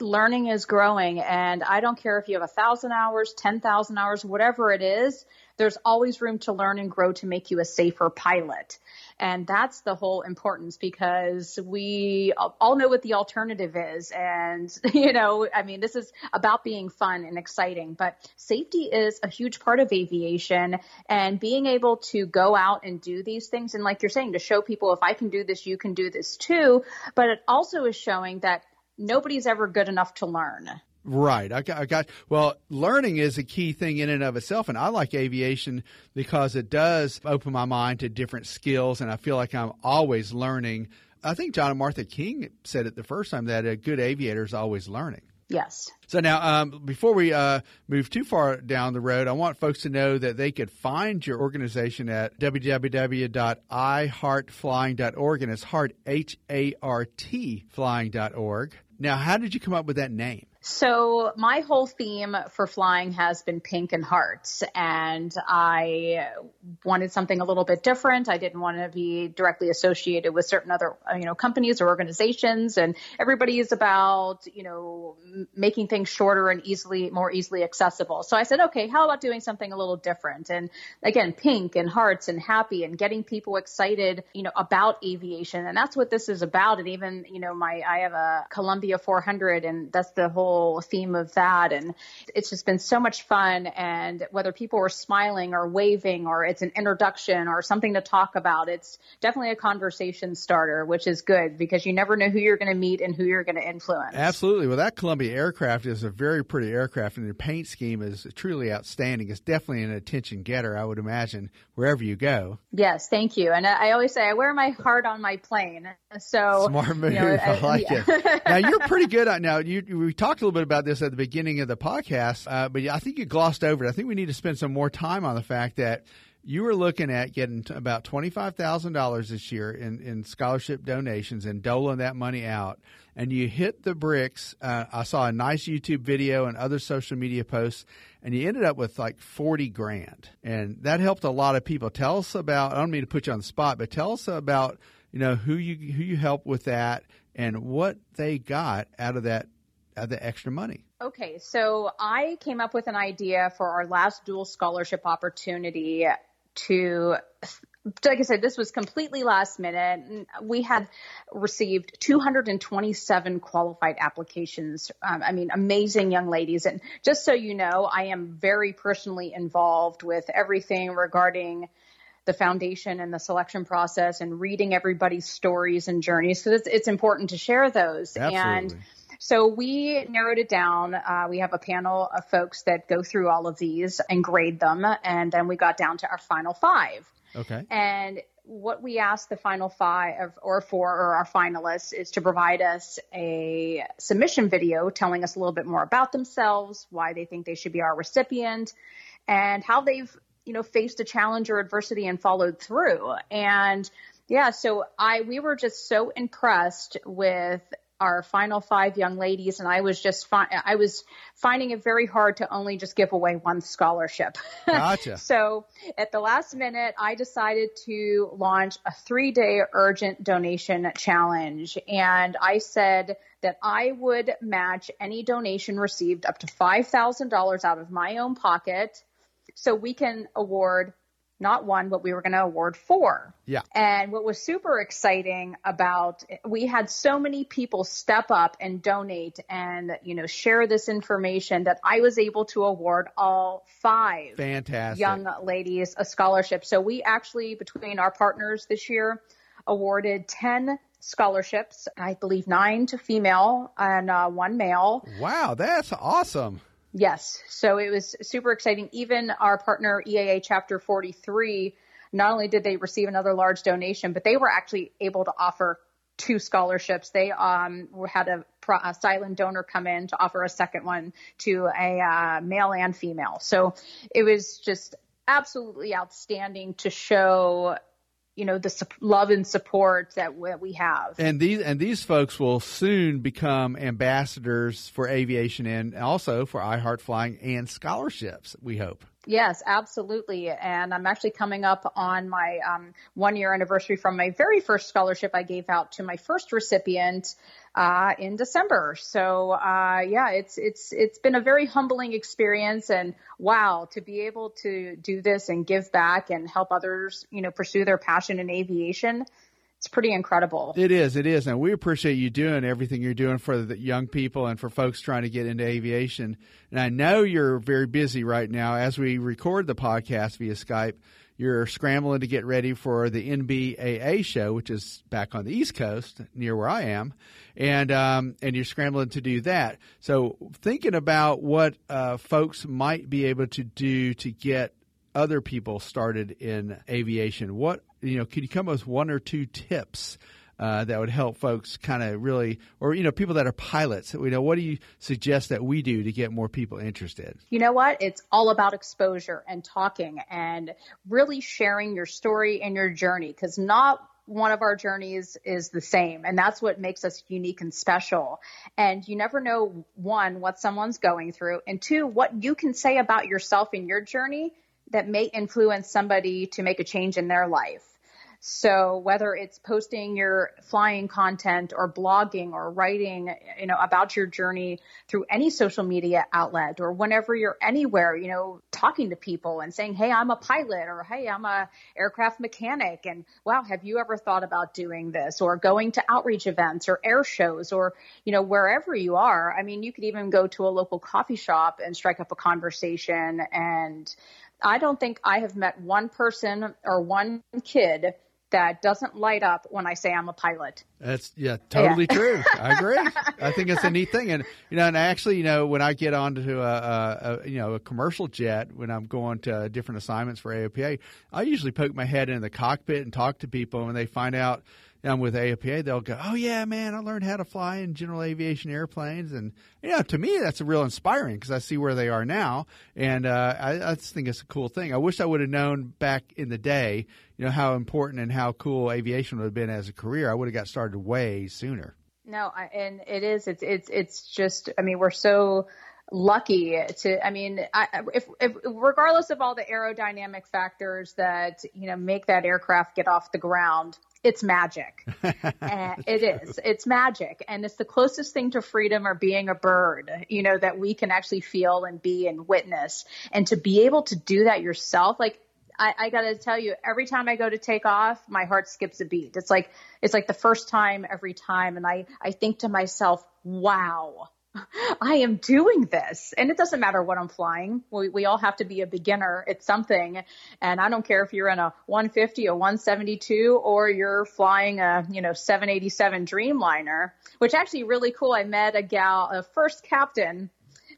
learning is growing and i don't care if you have a thousand hours ten thousand hours whatever it is there's always room to learn and grow to make you a safer pilot. And that's the whole importance because we all know what the alternative is. And you know i mean this is about being fun and exciting but safety is a huge part of aviation and being able to go out and do these things and like you're saying to show people if i can do this you can do this too. But it also is showing that nobody's ever good enough to learn. Right. I got, I got, well, learning is a key thing in and of itself. And I like aviation because it does open my mind to different skills. And I feel like I'm always learning. I think John and Martha King said it the first time that a good aviator is always learning. Yes. So now, um, before we uh, move too far down the road, I want folks to know that they could find your organization at www.iheartflying.org, and it's heart H A R T flying.org. Now, how did you come up with that name? So my whole theme for flying has been pink and hearts, and I wanted something a little bit different. I didn't want to be directly associated with certain other, uh, you know, companies or organizations, and everybody is about, you know, making things shorter and easily, more easily accessible. So I said, okay, how about doing something a little different? And again, pink and hearts and happy and getting people excited, you know, about aviation, and that's what this is about. And even, you know, my I have a Columbia 400, and that's the whole whole theme of that. And it's just been so much fun. And whether people are smiling or waving or it's an introduction or something to talk about, it's definitely a conversation starter, which is good because you never know who you're going to meet and who you're going to influence. Absolutely. Well, that Columbia aircraft is a very pretty aircraft, and the paint scheme is truly outstanding. It's definitely an attention getter, I would imagine, wherever you go. Yes, thank you. And I always say I wear my heart on my plane. So smart move. You know, I, I, like yeah. it. now you're pretty good at now. You we talked a little bit about this at the beginning of the podcast, uh, but I think you glossed over it. I think we need to spend some more time on the fact that you were looking at getting about $25,000 this year in, in scholarship donations and doling that money out. And you hit the bricks. Uh, I saw a nice YouTube video and other social media posts, and you ended up with like 40 grand. And that helped a lot of people. Tell us about, I don't mean to put you on the spot, but tell us about, you know, who you, who you helped with that and what they got out of that the extra money? Okay, so I came up with an idea for our last dual scholarship opportunity to like I said, this was completely last minute. We had received 227 qualified applications. Um, I mean, amazing young ladies. And just so you know, I am very personally involved with everything regarding the foundation and the selection process and reading everybody's stories and journeys. So it's, it's important to share those. Absolutely. And so we narrowed it down. Uh, we have a panel of folks that go through all of these and grade them. And then we got down to our final five. Okay. And what we asked the final five or four or our finalists is to provide us a submission video telling us a little bit more about themselves, why they think they should be our recipient, and how they've you know faced a challenge or adversity and followed through. And yeah, so I we were just so impressed with our final five young ladies, and I was just fi- I was finding it very hard to only just give away one scholarship. Gotcha. so at the last minute, I decided to launch a three day urgent donation challenge, and I said that I would match any donation received up to five thousand dollars out of my own pocket, so we can award not one, but we were going to award four. Yeah. And what was super exciting about we had so many people step up and donate and you know share this information that I was able to award all five Fantastic. young ladies a scholarship. So we actually between our partners this year awarded 10 scholarships, I believe 9 to female and uh, one male. Wow, that's awesome. Yes. So it was super exciting. Even our partner EAA Chapter 43, not only did they receive another large donation, but they were actually able to offer two scholarships. They um, had a, a, silent donor come in to offer a second one to a uh, male and female. So it was just absolutely outstanding to show you know the su- love and support that we have. And these and these folks will soon become ambassadors for aviation and also for iHeart Flying and scholarships. We hope. Yes, absolutely. And I'm actually coming up on my um, one year anniversary from my very first scholarship I gave out to my first recipient uh, in December. So uh, yeah, it's it's it's been a very humbling experience, and wow, to be able to do this and give back and help others, you know, pursue their passion in aviation it's pretty incredible. It is. It is. And we appreciate you doing everything you're doing for the young people and for folks trying to get into aviation. And I know you're very busy right now as we record the podcast via Skype. You're scrambling to get ready for the NBAA show, which is back on the East Coast near where I am, and um, and you're scrambling to do that. So thinking about what uh, folks might be able to do to get other people started in aviation, what you know, could you come up with one or two tips uh, that would help folks kind of really, or you know, people that are pilots? You know, what do you suggest that we do to get more people interested? You know what? It's all about exposure and talking and really sharing your story and your journey because not one of our journeys is the same and that's what makes us unique and special and you never know one what someone's going through and two what you can say about yourself in your journey that may influence somebody to make a change in their life so whether it's posting your flying content or blogging or writing, you know, about your journey through any social media outlet or whenever you're anywhere, you know, talking to people and saying, Hey, I'm a pilot or Hey, I'm a aircraft mechanic. And wow, have you ever thought about doing this or going to outreach events or air shows or, you know, wherever you are? I mean, you could even go to a local coffee shop and strike up a conversation and I don't think I have met one person or one kid that doesn't light up when I say I'm a pilot. That's yeah, totally yeah. true. I agree. I think it's a neat thing, and you know, and actually, you know, when I get onto a, a, a you know a commercial jet when I'm going to different assignments for AOPA, I usually poke my head in the cockpit and talk to people, and they find out I'm with AOPA, they'll go, "Oh yeah, man, I learned how to fly in general aviation airplanes," and you know, to me, that's a real inspiring because I see where they are now, and uh, I, I just think it's a cool thing. I wish I would have known back in the day, you know, how important and how cool aviation would have been as a career. I would have got started way sooner. No, I, and it is. It's it's it's just. I mean, we're so lucky to i mean I, if, if regardless of all the aerodynamic factors that you know make that aircraft get off the ground it's magic. Eh, it is. It's magic. And it's the closest thing to freedom or being a bird, you know, that we can actually feel and be and witness. And to be able to do that yourself, like, I, I got to tell you, every time I go to take off, my heart skips a beat. It's like, it's like the first time every time. And I, I think to myself, wow, I am doing this. And it doesn't matter what I'm flying. We, we all have to be a beginner at something. And I don't care if you're in a 150, a 172, or you're flying a, you know, 787 Dreamliner, which actually really cool. I met a gal, a first captain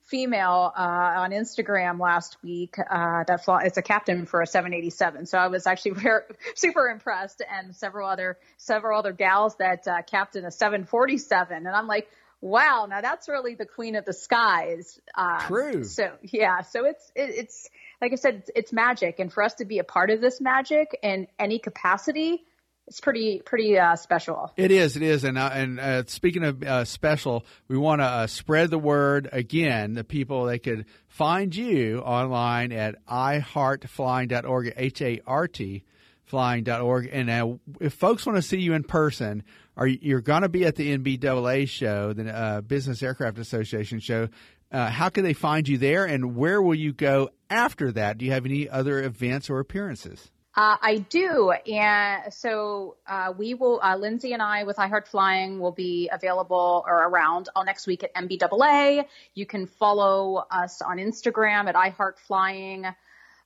female uh, on Instagram last week uh, that fly, it's a captain for a 787. So I was actually very, super impressed, and several other several other gals that uh, captain a 747, and I'm like, wow, now that's really the queen of the skies. Um, True. So yeah, so it's it, it's like I said, it's, it's magic, and for us to be a part of this magic in any capacity, it's pretty pretty uh, special. It is, it is, and uh, and uh, speaking of uh, special, we want to uh, spread the word again. The people they could find you online at ihartflying.org, h a r t flying.org, and uh, if folks want to see you in person, are you, you're going to be at the NBAA show, the Business Aircraft Association show. how can they find you there, and where will you go after that? Do you have any other events or appearances? Uh, I do. And so uh, we will, uh, Lindsay and I with iHeart Flying will be available or around all next week at NBAA. You can follow us on Instagram at iHeart Flying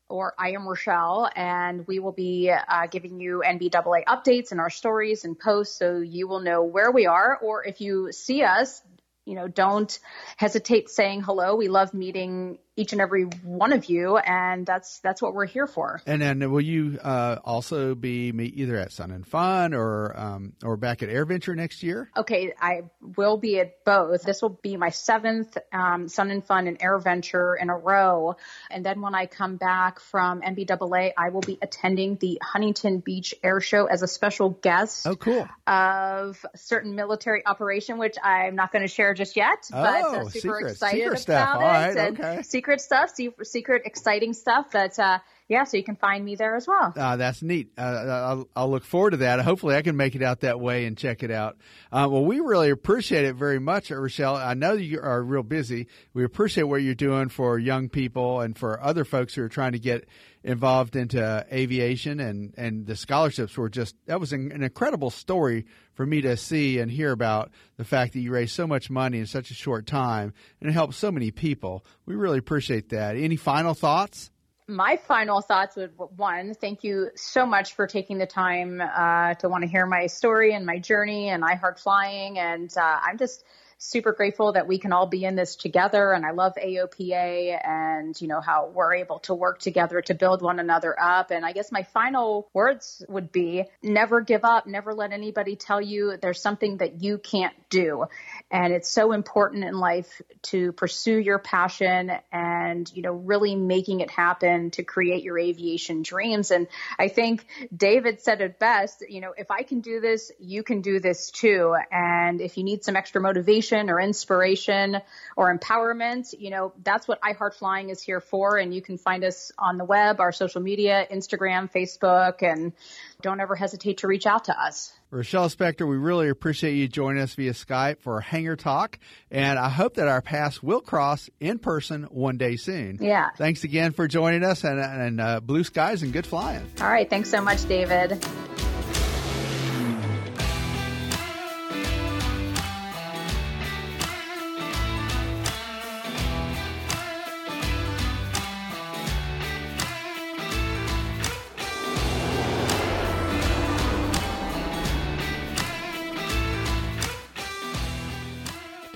or I am Rochelle, and we will be uh, giving you NBAA updates in our stories and posts so you will know where we are. Or if you see us, you know, don't hesitate saying hello. We love meeting each and every one of you, and that's that's what we're here for. And then, will you uh, also be meet either at Sun and Fun or um, or back at AirVenture next year? Okay, I will be at both. This will be my seventh um, Sun and Fun and AirVenture in a row, and then when I come back from NBAA, I will be attending the Huntington Beach Air Show as a special guest. Oh, cool! Of certain military operation, which I'm not going to share just yet, oh, but uh, super secret, excited secret about stuff. it. All right, okay secret stuff, secret exciting stuff that uh, yeah, so you can find me there as well. Uh, that's neat. Uh, I'll, I'll, look forward to that. Hopefully, I can make it out that way and check it out. Uh, well, we really appreciate it very much, Rochelle. I know you are real busy. We appreciate what you're doing for young people and for other folks who are trying to get involved into aviation and, and the scholarships were just that was an, an incredible story for me to see and hear about the fact that you raised so much money in such a short time and it helped so many people. We really appreciate that. Any final thoughts? my final thoughts would one, thank you so much for taking the time uh, to want to hear my story and my journey and I Heart Flying. And uh, I'm just super grateful that we can all be in this together. And I love AOPA and, you know, how we're able to work together to build one another up. And I guess my final words would be never give up, never let anybody tell you there's something that you can't do. And it's so important in life to pursue your passion and, you know, really making it happen to create your aviation dreams. And I think David said it best, you know, if I can do this, you can do this too. And if you need some extra motivation or inspiration or empowerment, you know, that's what iHeart Flying is here for. And you can find us on the web, our social media, Instagram, Facebook, and don't ever hesitate to reach out to us. Rochelle Spector, we really appreciate you joining us via Skype for a Hangar Talk, and I hope that our paths will cross in person one day soon. Yeah. Thanks again for joining us, and, and uh, blue skies and good flying. All right. Thanks so much, David.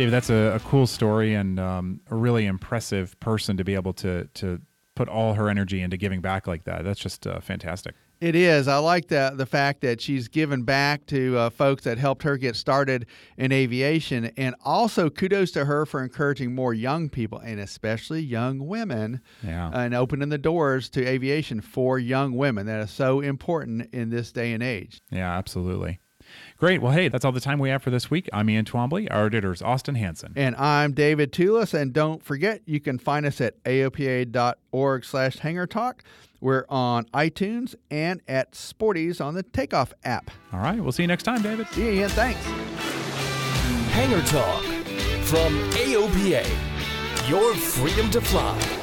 David, that's a, a cool story and um, a really impressive person to be able to to put all her energy into giving back like that. That's just uh, fantastic. It is. I like the the fact that she's given back to uh, folks that helped her get started in aviation, and also kudos to her for encouraging more young people and especially young women, yeah. and opening the doors to aviation for young women. That is so important in this day and age. Yeah, absolutely. Great. Well, hey, that's all the time we have for this week. I'm Ian Twombly. Our editor is Austin Hanson. And I'm David Tulis. And don't forget, you can find us at aopa.org slash hangar talk. We're on iTunes and at Sporty's on the Takeoff app. All right. We'll see you next time, David. See you, Ian. Thanks. Hangar Talk from AOPA. Your freedom to fly.